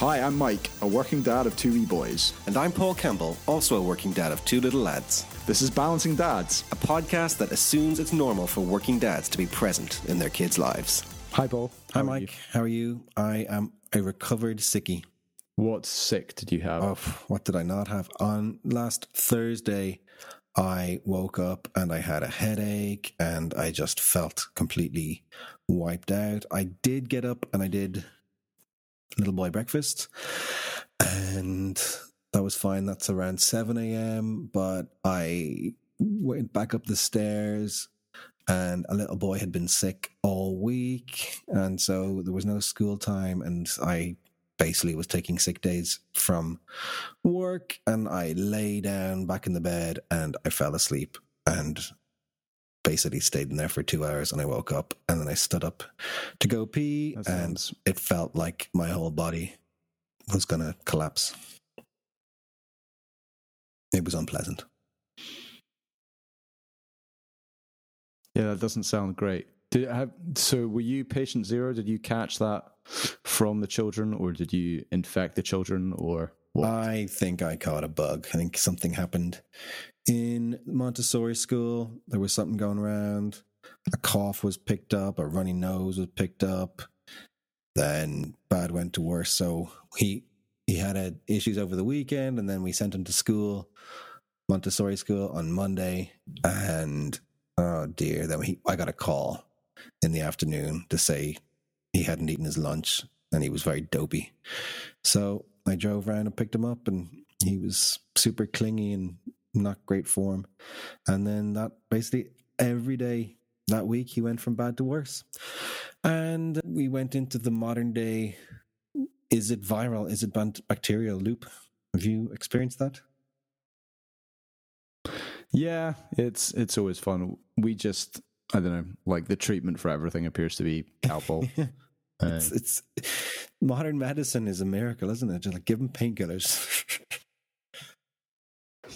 Hi, I'm Mike, a working dad of two wee boys. And I'm Paul Campbell, also a working dad of two little lads. This is Balancing Dads, a podcast that assumes it's normal for working dads to be present in their kids' lives. Hi, Paul. Hi, Mike. How are you? I am a recovered sickie. What sick did you have? Oh, what did I not have? On last Thursday, I woke up and I had a headache and I just felt completely wiped out. I did get up and I did little boy breakfast and that was fine. That's around 7 a.m. But I went back up the stairs and a little boy had been sick all week. And so there was no school time. And I basically was taking sick days from work and I lay down back in the bed and I fell asleep and basically stayed in there for two hours and I woke up and then I stood up to go pee and it felt like my whole body was going to collapse. It was unpleasant. Yeah, that doesn't sound great. Did have so were you patient zero? Did you catch that from the children, or did you infect the children, or what? I think I caught a bug. I think something happened in Montessori school. There was something going around. A cough was picked up. A runny nose was picked up. Then bad went to worse. So he he had a, issues over the weekend, and then we sent him to school, Montessori school, on Monday. And oh dear, then he, I got a call in the afternoon to say he hadn't eaten his lunch and he was very dopey. So I drove around and picked him up, and he was super clingy and not great form. And then that basically every day that week he went from bad to worse. And we went into the modern day is it viral? Is it bacterial loop? Have you experienced that? Yeah, it's it's always fun. We just I don't know, like the treatment for everything appears to be Calpol. it's, it's modern medicine is a miracle, isn't it? Just like give them painkillers.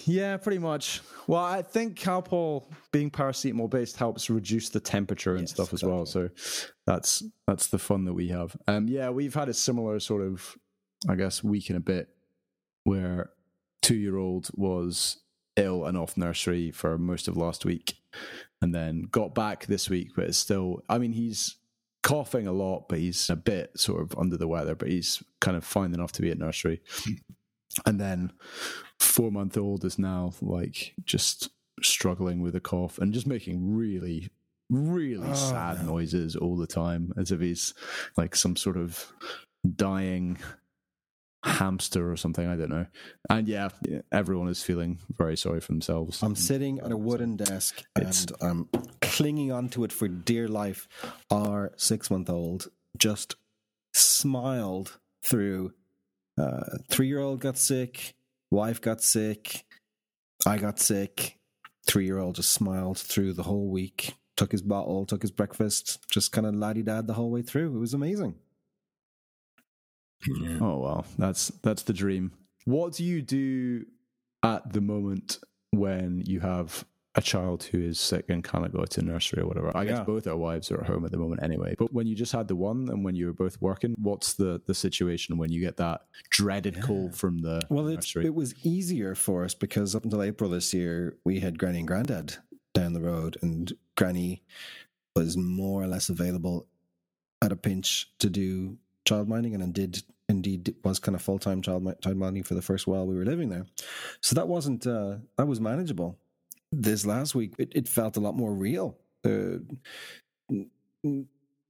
yeah, pretty much. Well, I think Calpol being paracetamol based helps reduce the temperature and yes, stuff as exactly. well. So that's that's the fun that we have. Um, yeah, we've had a similar sort of, I guess, week and a bit where two year old was ill and off nursery for most of last week, and then got back this week, but it's still. I mean, he's coughing a lot, but he's a bit sort of under the weather, but he's kind of fine enough to be at nursery. And then four month old is now like just struggling with a cough and just making really, really oh, sad no. noises all the time as if he's like some sort of dying hamster or something. I don't know. And yeah, everyone is feeling very sorry for themselves. I'm sitting at a wooden desk and I'm clinging onto it for dear life. Our six month old just smiled through. Uh, Three year old got sick, wife got sick, I got sick. Three year old just smiled through the whole week, took his bottle, took his breakfast, just kind of laddie dad the whole way through. It was amazing. Yeah. Oh wow, that's that's the dream. What do you do at the moment when you have a child who is sick and cannot go to nursery or whatever? I yeah. guess both our wives are at home at the moment anyway. But when you just had the one and when you were both working, what's the the situation when you get that dreaded yeah. call from the well? It was easier for us because up until April this year, we had Granny and Granddad down the road, and Granny was more or less available at a pinch to do child minding and did indeed was kind of full time child child minding for the first while we were living there. So that wasn't uh, that was manageable. This last week, it, it felt a lot more real. Uh,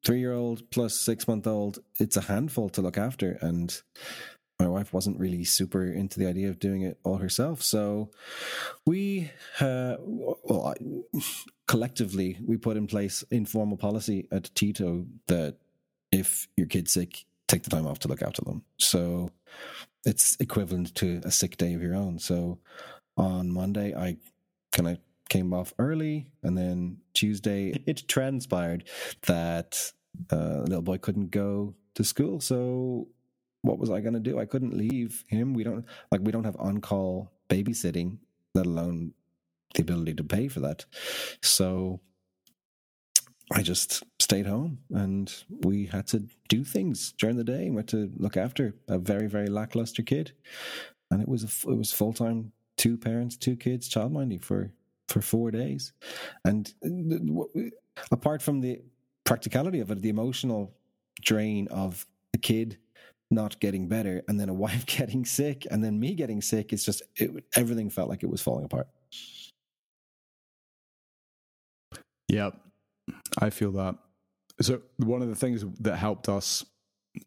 three year old plus six month old, it's a handful to look after, and my wife wasn't really super into the idea of doing it all herself. So we, uh, well, I, collectively, we put in place informal policy at Tito that if your kid's sick, take the time off to look after them. So it's equivalent to a sick day of your own. So on Monday, I kind of came off early, and then Tuesday, it transpired that uh, little boy couldn't go to school. So what was I going to do? I couldn't leave him. We don't like we don't have on call babysitting, let alone the ability to pay for that. So I just stayed home and we had to do things during the day. We had to look after a very, very lackluster kid. And it was a, it was full time, two parents, two kids, childminding for, for four days. And apart from the practicality of it, the emotional drain of a kid not getting better and then a wife getting sick and then me getting sick, it's just, it, everything felt like it was falling apart. Yep. I feel that. So one of the things that helped us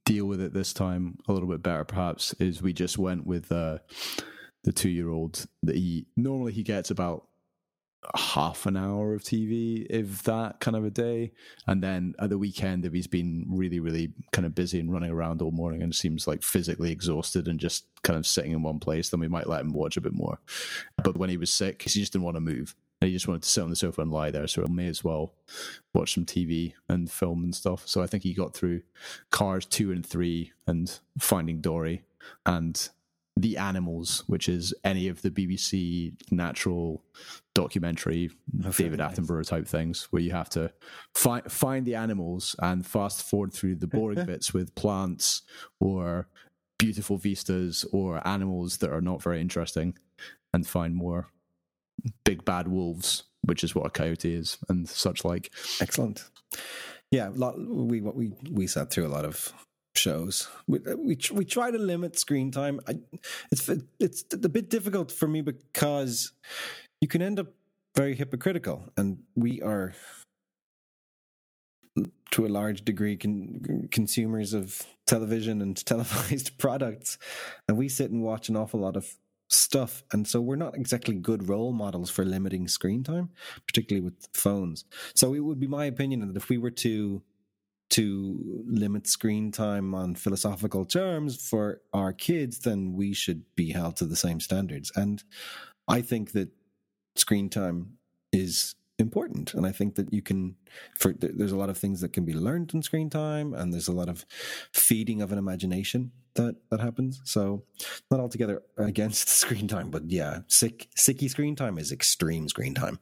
deal with it this time a little bit better, perhaps, is we just went with uh, the two-year-old. That he normally he gets about half an hour of TV, if that kind of a day. And then at the weekend, if he's been really, really kind of busy and running around all morning and seems like physically exhausted and just kind of sitting in one place, then we might let him watch a bit more. But when he was sick, he just didn't want to move And he just wanted to sit on the sofa and lie there. So I may as well watch some TV and film and stuff. So I think he got through Cars 2 and 3 and Finding Dory and The Animals, which is any of the BBC natural documentary, oh, David nice. Attenborough type things, where you have to find find the animals and fast forward through the boring bits with plants or beautiful vistas or animals that are not very interesting and find more big bad wolves, which is what a coyote is, and such like. Excellent. Yeah, lot, we we we sat through a lot of shows. We uh, we, we try to limit screen time. I, it's it's a bit difficult for me because you can end up very hypocritical, and we are mm, to a large degree con- consumers of television and televised products, and we sit and watch an awful lot of stuff. And so we're not exactly good role models for limiting screen time, particularly with phones. So it would be my opinion that if we were to to limit screen time on philosophical terms for our kids, then we should be held to the same standards. And I think that screen time is important. And i think that you can for there's a lot of things that can be learned in screen time and there's a lot of feeding of an imagination that that happens. So not altogether against screen time but yeah sick sicky screen time is extreme screen time.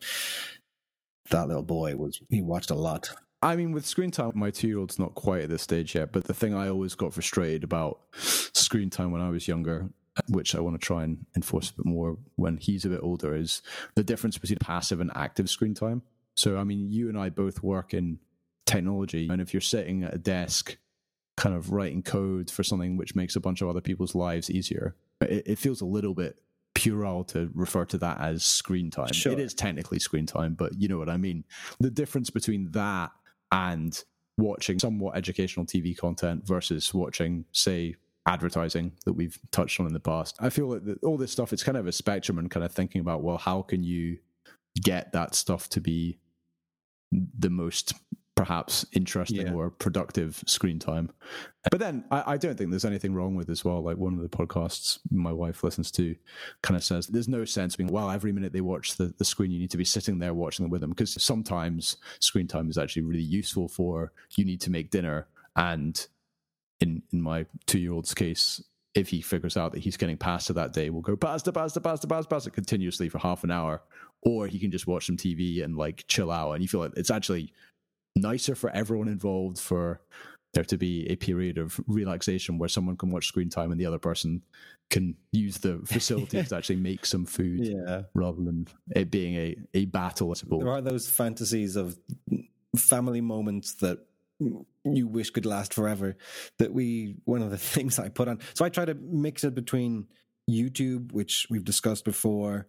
That little boy was he watched a lot I mean, with screen time, my two year old's not quite at this stage yet. But the thing I always got frustrated about screen time when I was younger which I want to try and enforce a bit more when he's a bit older, is the difference between passive and active screen time. So, I mean, you and I both work in technology, and if you're sitting at a desk, kind of writing code for something which makes a bunch of other people's lives easier, it, it feels a little bit puerile to refer to that as screen time. Sure. It is technically screen time, but you know what I mean. The difference between that and watching somewhat educational TV content versus watching, say, advertising that we've touched on in the past. I feel that all this stuff, it's kind of a spectrum and kind of thinking about, well, how can you get that stuff to be the most perhaps interesting yeah. or productive screen time. But then I, I, don't think there's anything wrong with as well. Like one of the podcasts my wife listens to kind of says there's no sense being, well, every minute they watch the, the screen, you need to be sitting there watching them with them. Because sometimes screen time is actually really useful for you need to make dinner and in in my two year old's case, if he figures out that he's getting pasta that day, we'll go pasta, pasta, pasta, pasta, pasta continuously for half an hour, or he can just watch some TV and like chill out. And you feel like it's actually nicer for everyone involved for there to be a period of relaxation where someone can watch screen time and the other person can use the facilities to actually make some food yeah. rather than it being a, a battle, I suppose. There are those fantasies of family moments that you wish could last forever that we one of the things i put on so i try to mix it between youtube which we've discussed before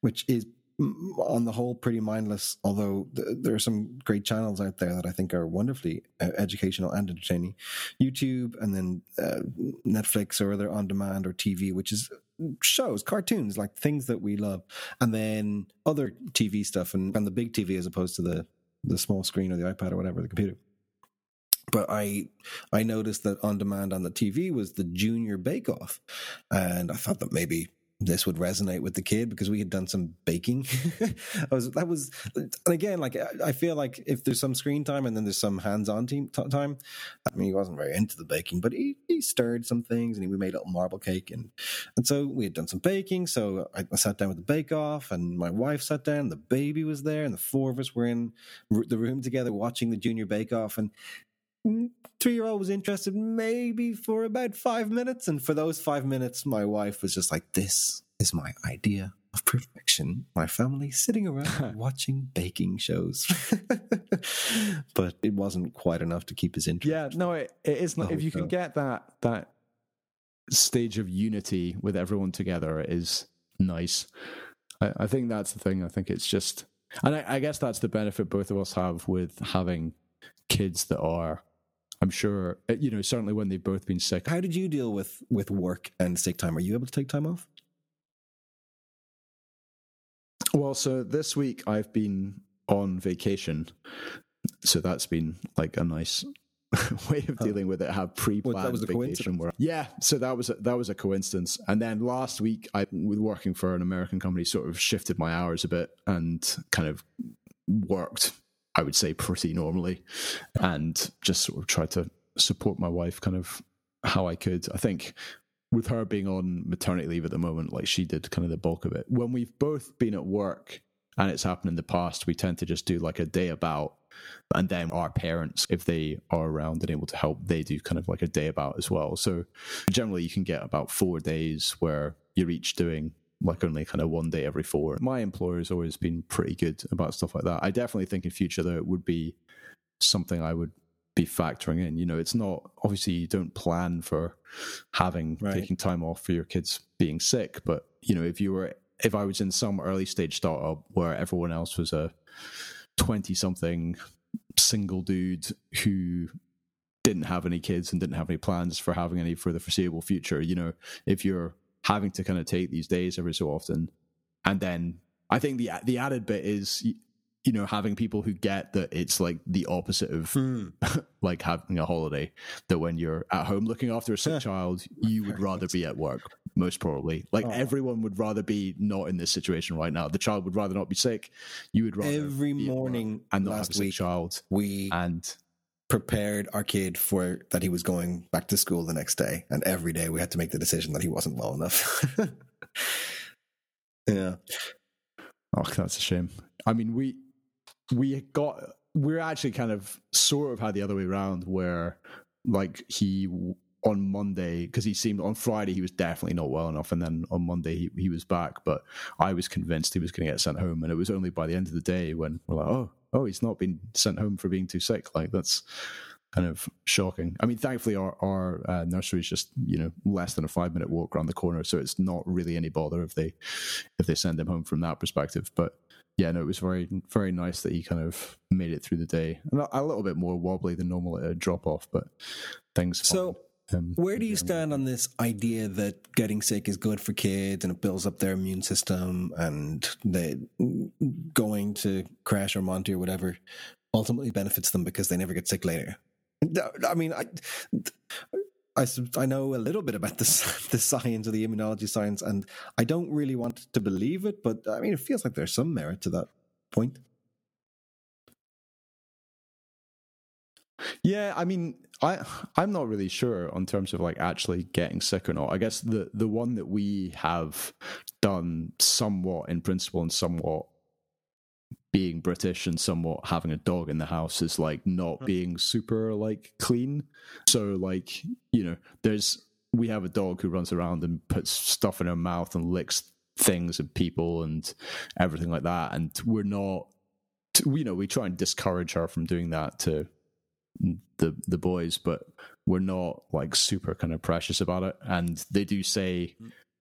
which is on the whole pretty mindless although th- there are some great channels out there that i think are wonderfully uh, educational and entertaining. Youtube and then uh, netflix or other on demand or tv which is shows cartoons like things that we love and then other tv stuff and, and the big tv as opposed to the the small screen or the ipad or whatever the computer. But I I noticed that on demand on the TV was the Junior Bake Off, and I thought that maybe this would resonate with the kid because we had done some baking. I was that was, and again, like I feel like if there's some screen time and then there's some hands-on team, time. I mean, he wasn't very into the baking, but he, he stirred some things and we made a little marble cake and and so we had done some baking. So I, I sat down with the bake off, and my wife sat down. The baby was there, and the four of us were in the room together watching the junior bake off, and Mm, three year old was interested maybe for about five minutes. And for those five minutes, my wife was just like, This is my idea of perfection. My family sitting around watching baking shows. but it wasn't quite enough to keep his interest. Yeah, no, it, it is not. if you can get that, that stage of unity with everyone together, is nice. I, I think that's the thing. I think it's just, and I, I guess that's the benefit both of us have with having kids that are I'm sure uh, you know certainly when they've both been sick. How did you deal with with work and sick time? Are you able to take time off? Well, so this week I've been on vacation, so that's been like a nice way of dealing with it. I have pre-planned well, that was a vacation where, yeah, so that was a, that was a coincidence. And then last week, I was working for an American company, sort of shifted my hours a bit and kind of worked I would say pretty normally, and just sort of tried to support my wife kind of how I could. I think with her being on maternity leave at the moment, like she did kind of the bulk of it. When we've both been at work and it's happened in the past, we tend to just do like a day about. And then our parents, if they are around and able to help, they do kind of like a day about as well. So generally, you can get about four days where you're each doing like only kind of one day every four. My employer has always been pretty good about stuff like that. I definitely think in future though it would be something I would be factoring in. You know, it's not obviously you don't plan for having right. taking time off for your kids being sick, but you know, if you were if I was in some early stage startup where everyone else was a twenty something single dude who didn't have any kids and didn't have any plans for having any for the foreseeable future, you know, if you're having to kind of take these days every so often. And then I think the the added bit is you know having people who get that it's like the opposite of mm. like having a holiday that when you're at home looking after a sick child you would rather be at work most probably like oh. everyone would rather be not in this situation right now the child would rather not be sick you would rather every morning and not have a sick week, child we and prepared our kid for that he was going back to school the next day. And every day we had to make the decision that he wasn't well enough. Yeah. Oh that's a shame. I mean we we got we're actually kind of sort of had the other way around where like he on Monday because he seemed on Friday he was definitely not well enough, and then on Monday he, he was back. But I was convinced he was going to get sent home, and it was only by the end of the day when we're like, oh, oh, he's not been sent home for being too sick. Like that's kind of shocking. I mean, thankfully our our uh, nursery is just you know less than a five minute walk around the corner, so it's not really any bother if they if they send him home from that perspective. But yeah, no, it was very very nice that he kind of made it through the day, a little bit more wobbly than normal at a drop off, but things. So. Um, Where do you stand on this idea that getting sick is good for kids and it builds up their immune system and they going to crèche or Monty or whatever ultimately benefits them because they never get sick later? I mean, I, I, I know a little bit about the the science of the immunology science, and I don't really want to believe it, but I mean, it feels like there's some merit to that point. Yeah, I mean, I I'm not really sure in terms of like actually getting sick or not. I guess the the one that we have done somewhat in principle and somewhat being British and somewhat having a dog in the house is like not hmm. being super like clean. So like, you know, there's we have a dog who runs around and puts stuff in her mouth and licks things and people and everything like that and we're not you know we try and discourage her from doing that to the the boys, but we're not like super kind of precious about it. And they do say,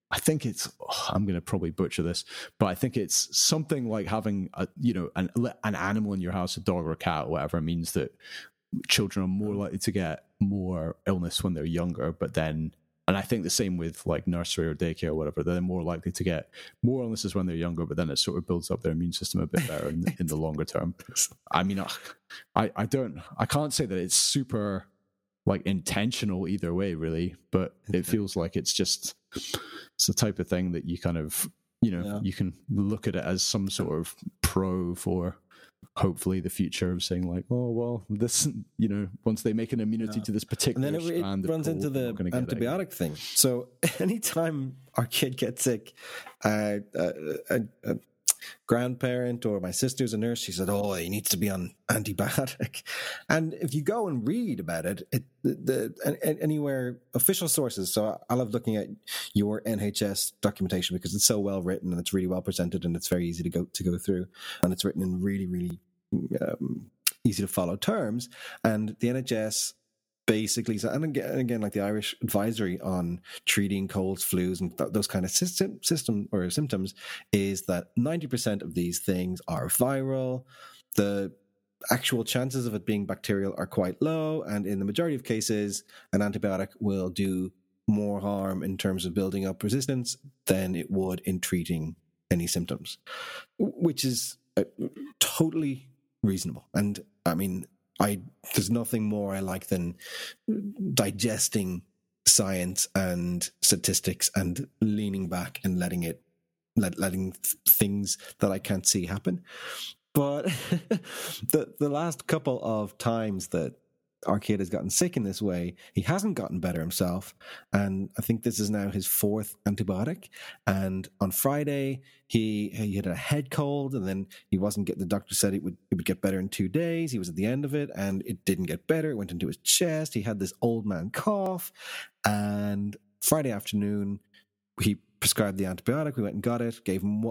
I think it's oh, I'm going to probably butcher this, but I think it's something like having a you know an an animal in your house, a dog or a cat, or whatever, means that children are more mm. likely to get more illness when they're younger, but then and I think the same with like nursery or daycare or whatever. They're more likely to get more illnesses when they're younger, but then it sort of builds up their immune system a bit better in, in the longer term. I mean, I, I don't, I can't say that it's super like intentional either way, really. But it feels like it's just it's the type of thing that you kind of you know Yeah. you can look at it as some sort of pro for hopefully the future of saying like oh well this you know once they make an immunity Yeah. to this particular, And then it, it runs into the not gonna get it again. antibiotic thing. So anytime our kid gets sick, uh, uh, a grandparent or my sister's a nurse, she said, "Oh, he needs to be on antibiotic." And if you go and read about it, it the, the an- an- anywhere official sources. So I love looking at your NHS documentation because it's so well written and it's really well presented and it's very easy to go to go through and it's written in really really um, easy to follow terms. And the NHS basically so and again, again like the irish advisory on treating colds flus and th- those kind of system system or symptoms is that 90% of these things are viral. The actual chances of it being bacterial are quite low and in the majority of cases an antibiotic will do more harm in terms of building up resistance than it would in treating any symptoms which is uh, totally reasonable. And i mean I there's nothing more I like than digesting science and statistics and leaning back and letting it let, letting things that I can't see happen. But the the last couple of times that our kid has gotten sick in this way, he hasn't gotten better himself. And I think this is now his fourth antibiotic. And on Friday, he he had a head cold, and then he wasn't getting. The doctor said it would it would get better in two days. He was at the end of it, and it didn't get better. It went into his chest. He had this old man cough, and Friday afternoon, he prescribed the antibiotic. We went and got it. Gave him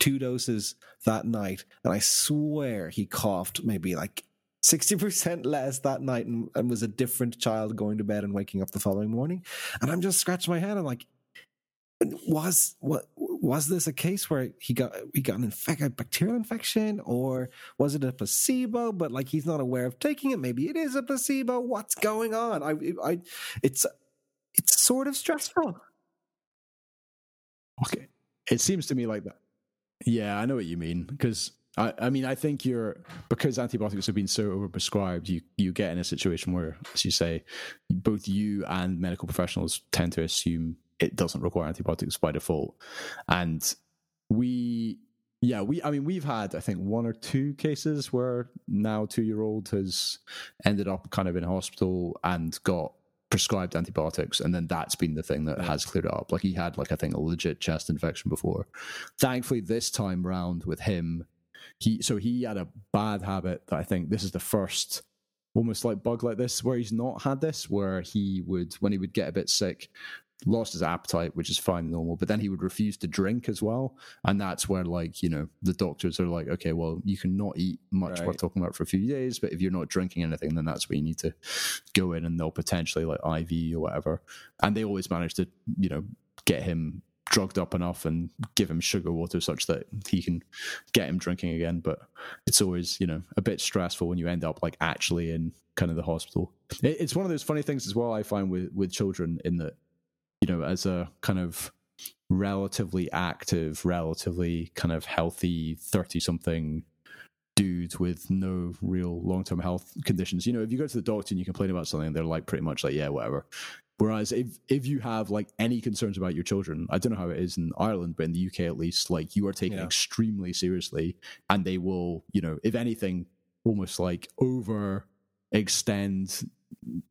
two doses that night, and I swear he coughed maybe like. 60% less that night and, and was a different child going to bed and waking up the following morning. And I'm just scratching my head. I'm like, was what was this a case where he got he got an infec- a bacterial infection or was it a placebo but like he's not aware of taking it maybe it is a placebo what's going on i i it's it's sort of stressful Okay. It seems to me like that. Yeah, I know what you mean. Because I, I mean, I think you're because antibiotics have been so overprescribed. You you get in a situation where, as you say, both you and medical professionals tend to assume it doesn't require antibiotics by default, and we. Yeah, we. I mean, we've had I think one or two cases where now two year old has ended up kind of in hospital and got prescribed antibiotics and then that's been the thing that has cleared it up like he had like i think a legit chest infection before thankfully this time round with him he so he had a bad habit that i think this is the first almost like bug like this where he's not had this where he would when he would get a bit sick lost his appetite which is fine and normal but then he would refuse to drink as well. And that's where like you know the doctors are like okay well you can not eat much we're talking about for a few days but if you're not drinking anything then that's where you need to go in and they'll potentially like iv or whatever. And they always manage to you know get him drugged up enough and give him sugar water such that he can get him drinking again. But it's always you know a bit stressful when you end up like actually in kind of the hospital. It, it's one of those funny things as well i find with with children in that you know as a kind of relatively active relatively kind of healthy 30 something dude with no real long-term health conditions. You know if you go to the doctor and you complain about something they're like pretty much like yeah whatever Whereas if if you have like any concerns about your children, I don't know how it is in Ireland, but in the UK at least, like you are taken Yeah. extremely seriously, and they will, you know, if anything, almost like over extend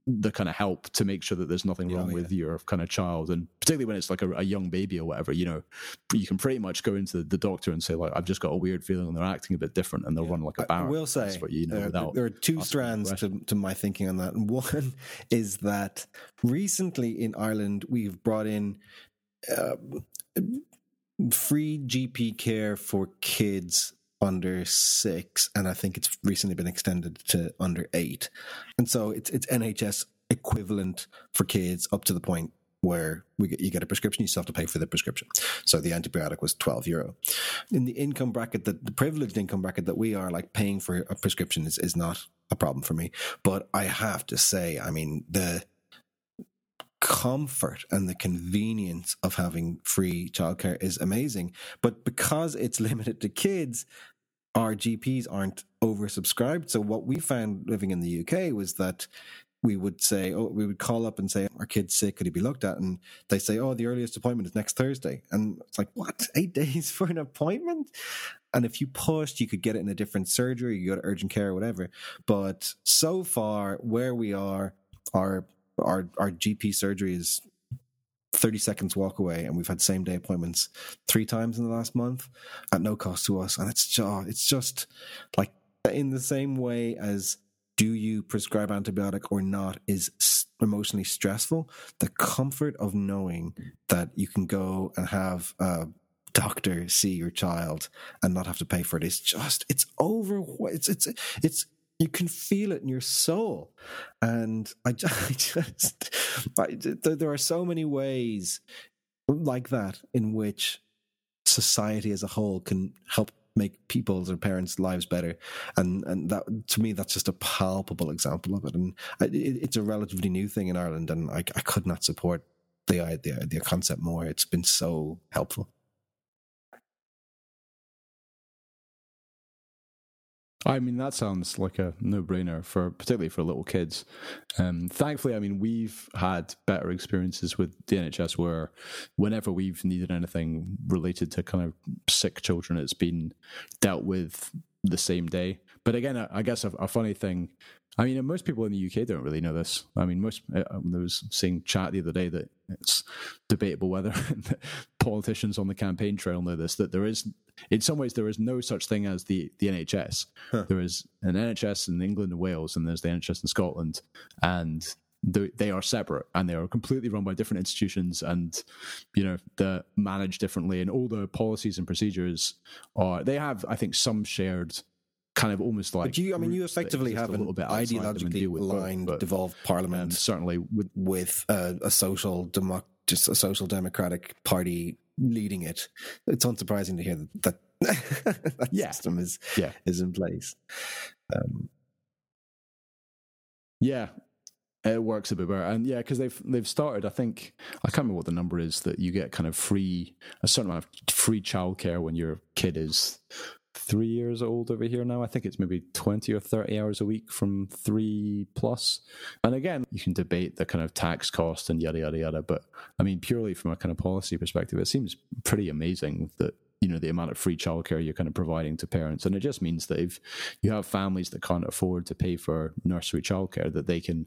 the kind of help to make sure that there's nothing wrong yeah. with your kind of child, and particularly when it's like a, a young baby or whatever, you know, you can pretty much go into the doctor and say like, I've just got a weird feeling, and they're acting a bit different, and they'll run like a barrel. I will say what you know there, without there are two strands to, to my thinking on that. And one is that recently in Ireland we've brought in um, free GP care for kids under six, and I think it's recently been extended to under eight. And so it's it's NHS equivalent for kids up to the point where we get, you get a prescription, you still have to pay for the prescription. So the antibiotic was 12 euro. In the income bracket, that the privileged income bracket that we are, like paying for a prescription is, is not a problem for me. But I have to say, I mean, the comfort and the convenience of having free childcare is amazing. But because it's limited to kids, our GPs aren't oversubscribed. So what we found living in the UK was that we would say, oh, we would call up and say, our kid's sick, could he be looked at? And they say, oh, the earliest appointment is next Thursday. And it's like, what? Eight days for an appointment? And if you pushed, you could get it in a different surgery, you go to urgent care or whatever. But so far, where we are, our our our GP surgery is 30 seconds walk away and we've had same day appointments three times in the last month at no cost to us. And it's just oh, it's just like in the same way as do you prescribe antibiotic or not is emotionally stressful. The comfort of knowing that you can go and have a doctor see your child and not have to pay for it is just it's over it's it's it's you can feel it in your soul and i just, I just I, there are so many ways like that in which society as a whole can help make people's or parents' lives better. And and that to me, that's just a palpable example of it. And it, it's a relatively new thing in Ireland, and I, I could not support the the the concept more. It's been so helpful. I mean, that sounds like a no-brainer for particularly for little kids. Um, thankfully, I mean, we've had better experiences with the NHS where whenever we've needed anything related to kind of sick children, it's been dealt with the same day. But again, I guess a, a funny thing I mean, most people in the UK don't really know this. I mean, most uh, there was seeing chat the other day that it's debatable whether politicians on the campaign trail know this. That there is, in some ways, there is no such thing as the the NHS. Huh. There is an NHS in England and Wales, and there's the NHS in Scotland, and they are separate and they are completely run by different institutions and you know they're managed differently and all the policies and procedures are they have i think some shared kind of almost like. But you, I mean, you effectively have a little bit ideologically aligned, both, devolved parliament, um, certainly with, with uh, a social democ- just a social democratic party leading it. It's unsurprising to hear that that, that yeah. system is yeah. is in place. Um, yeah, it works a bit better, and yeah, because they've they've started. I think I can't remember what the number is that you get kind of free a certain amount of free childcare when your kid is three years old over here now. I think it's maybe 20 or 30 hours a week from three plus. And again, you can debate the kind of tax cost and yada, yada, yada. But I mean, purely from a kind of policy perspective, it seems pretty amazing that you know the amount of free childcare you're kind of providing to parents and it just means that if you have families that can't afford to pay for nursery childcare that they can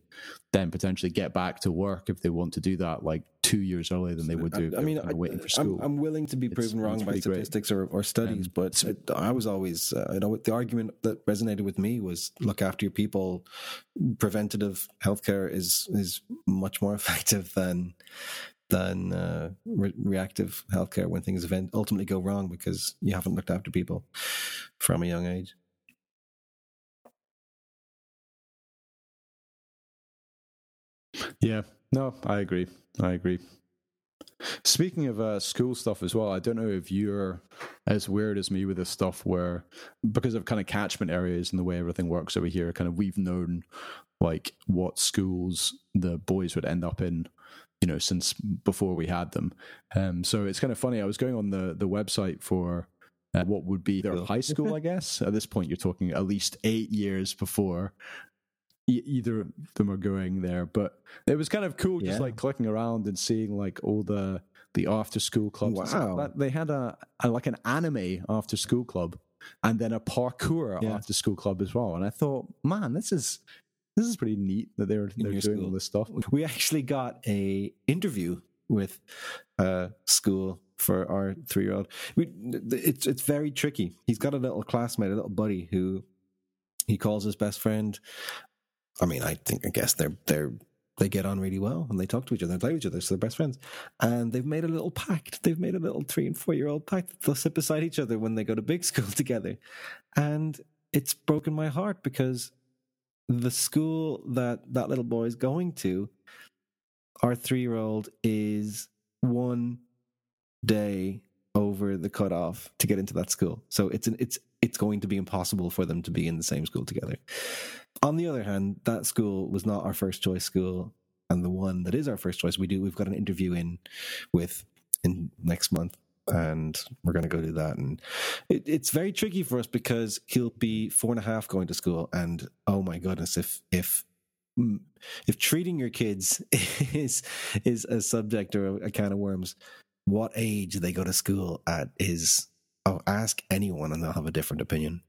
then potentially get back to work if they want to do that like two years earlier than they would do. I, I mean, I, waiting for school. I'm, I'm willing to be proven wrong by statistics or, or, studies, um, but it, I was always, uh, you know, the argument that resonated with me was look after your people. Preventative healthcare is is much more effective than than uh, re- reactive healthcare when things event- ultimately go wrong because you haven't looked after people from a young age. Yeah, no, I agree. I agree. Speaking of uh, school stuff as well, I don't know if you're as weird as me with this stuff where, because of kind of catchment areas and the way everything works over here, kind of we've known like what schools the boys would end up in you know since before we had them. Um, so it's kind of funny. I was going on the the website for uh, what would be their high school, I guess. At this point, you're talking at least eight years before e- either of them are going there. But it was kind of cool, yeah. just like clicking around and seeing like all the the after school clubs. Wow, they had a, a, like an anime after school club. And then a parkour yeah. after school club as well, and I thought, man, this is this is pretty neat that they're they're doing school. all this stuff. We actually got a interview with a school for our three year old. It's it's very tricky. He's got a little classmate, a little buddy who he calls his best friend. I mean, I think I guess they're they're they get on really well and they talk to each other and play with each other, so they're best friends. And they've made a little pact. They've made a little three and four year old pact. that They'll sit beside each other when they go to big school together. And it's broken my heart because the school that that little boy is going to, our three year old is one day over the cutoff to get into that school. So it's an, it's it's going to be impossible for them to be in the same school together. On the other hand, that school was not our first choice school, and the one that is our first choice, we do we've got an interview in with in next month and we're going to go do that. And it, it's very tricky for us because he'll be four and a half going to school, and oh my goodness, if if mm, if treating your kids is is a subject or a, a can of worms, what age they go to school at is. Oh, ask anyone and they'll have a different opinion.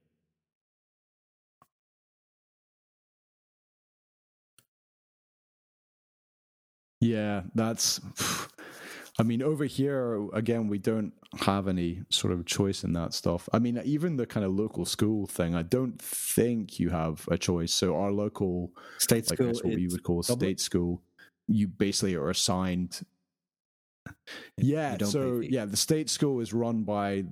Yeah, that's. I mean, over here again, we don't have any sort of choice in that stuff. I mean, even the kind of local school thing, I don't think you have a choice. So our local state like school, what we would call state school, you basically are assigned. Yeah, so yeah, the state school is run by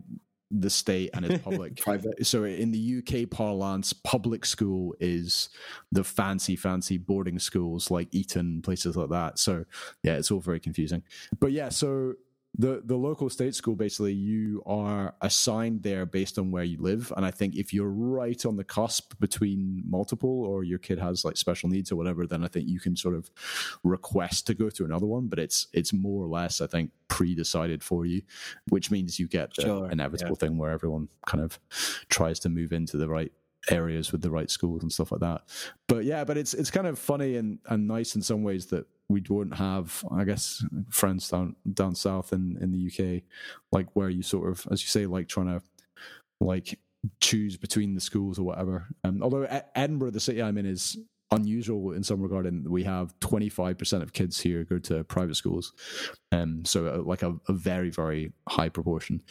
the state and it's public. Private. So in the UK parlance, public school is the fancy, fancy boarding schools like Eton, places like that. So yeah, it's all very confusing. But yeah, so the the local state school basically you are assigned there based on where you live and i think if you're right on the cusp between multiple or your kid has like special needs or whatever then i think you can sort of request to go to another one but it's it's more or less i think pre-decided for you which means you get the sure, inevitable yeah. thing where everyone kind of tries to move into the right areas with the right schools and stuff like that. But yeah, but it's it's kind of funny and, and nice in some ways that we don't have, I guess, friends down down south in, in the UK, like where you sort of, as you say, like trying to like choose between the schools or whatever. Um, although Edinburgh, the city I'm in, is unusual in some regard in we have 25% of kids here go to private schools um, so uh, like a, a, very very high proportion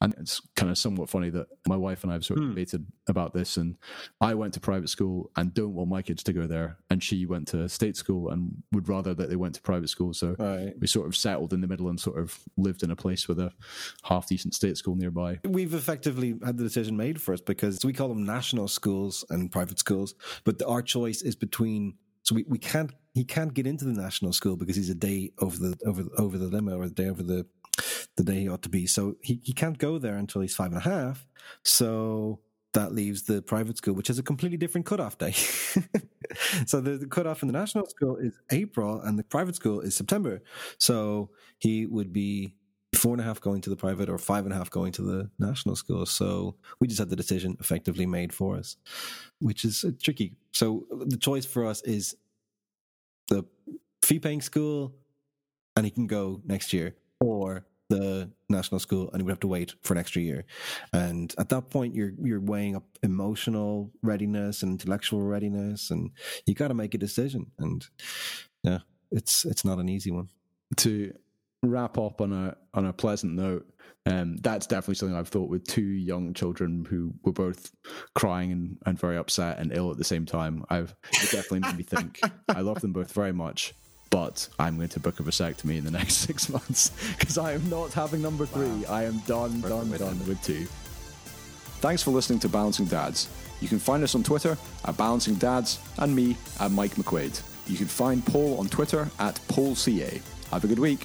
and it's kind of somewhat funny that my wife and i have sort of hmm. debated about this and i went to private school and don't want my kids to go there and she went to state school and would rather that they went to private school so right. we sort of settled in the middle and sort of lived in a place with a half decent state school nearby we've effectively had the decision made for us because we call them national schools and private schools but our choice is between so we, we can't he can't get into the national school because he's a day over the over the, over the limit or the day over the the day he ought to be. So he, he can't go there until he's five and a half. So that leaves the private school, which has a completely different cutoff day. so the, the cutoff in the national school is April and the private school is September. So he would be four and a half going to the private or five and a half going to the national school. So we just had the decision effectively made for us, which is uh, tricky. So the choice for us is the fee paying school and he can go next year or the national school and he would have to wait for an extra year. And at that point you're you're weighing up emotional readiness and intellectual readiness and you gotta make a decision. And yeah, it's it's not an easy one. To wrap up on a on a pleasant note, um, that's definitely something I've thought with two young children who were both crying and, and very upset and ill at the same time. I've it definitely made me think. I love them both very much, but I'm going to book a vasectomy in the next six months because I am not having number three. Wow. I am done, done, done with two. Thanks for listening to Balancing Dads. You can find us on Twitter at Balancing Dads and me at Mike McQuaid. You can find Paul on Twitter at PaulCA. Have a good week.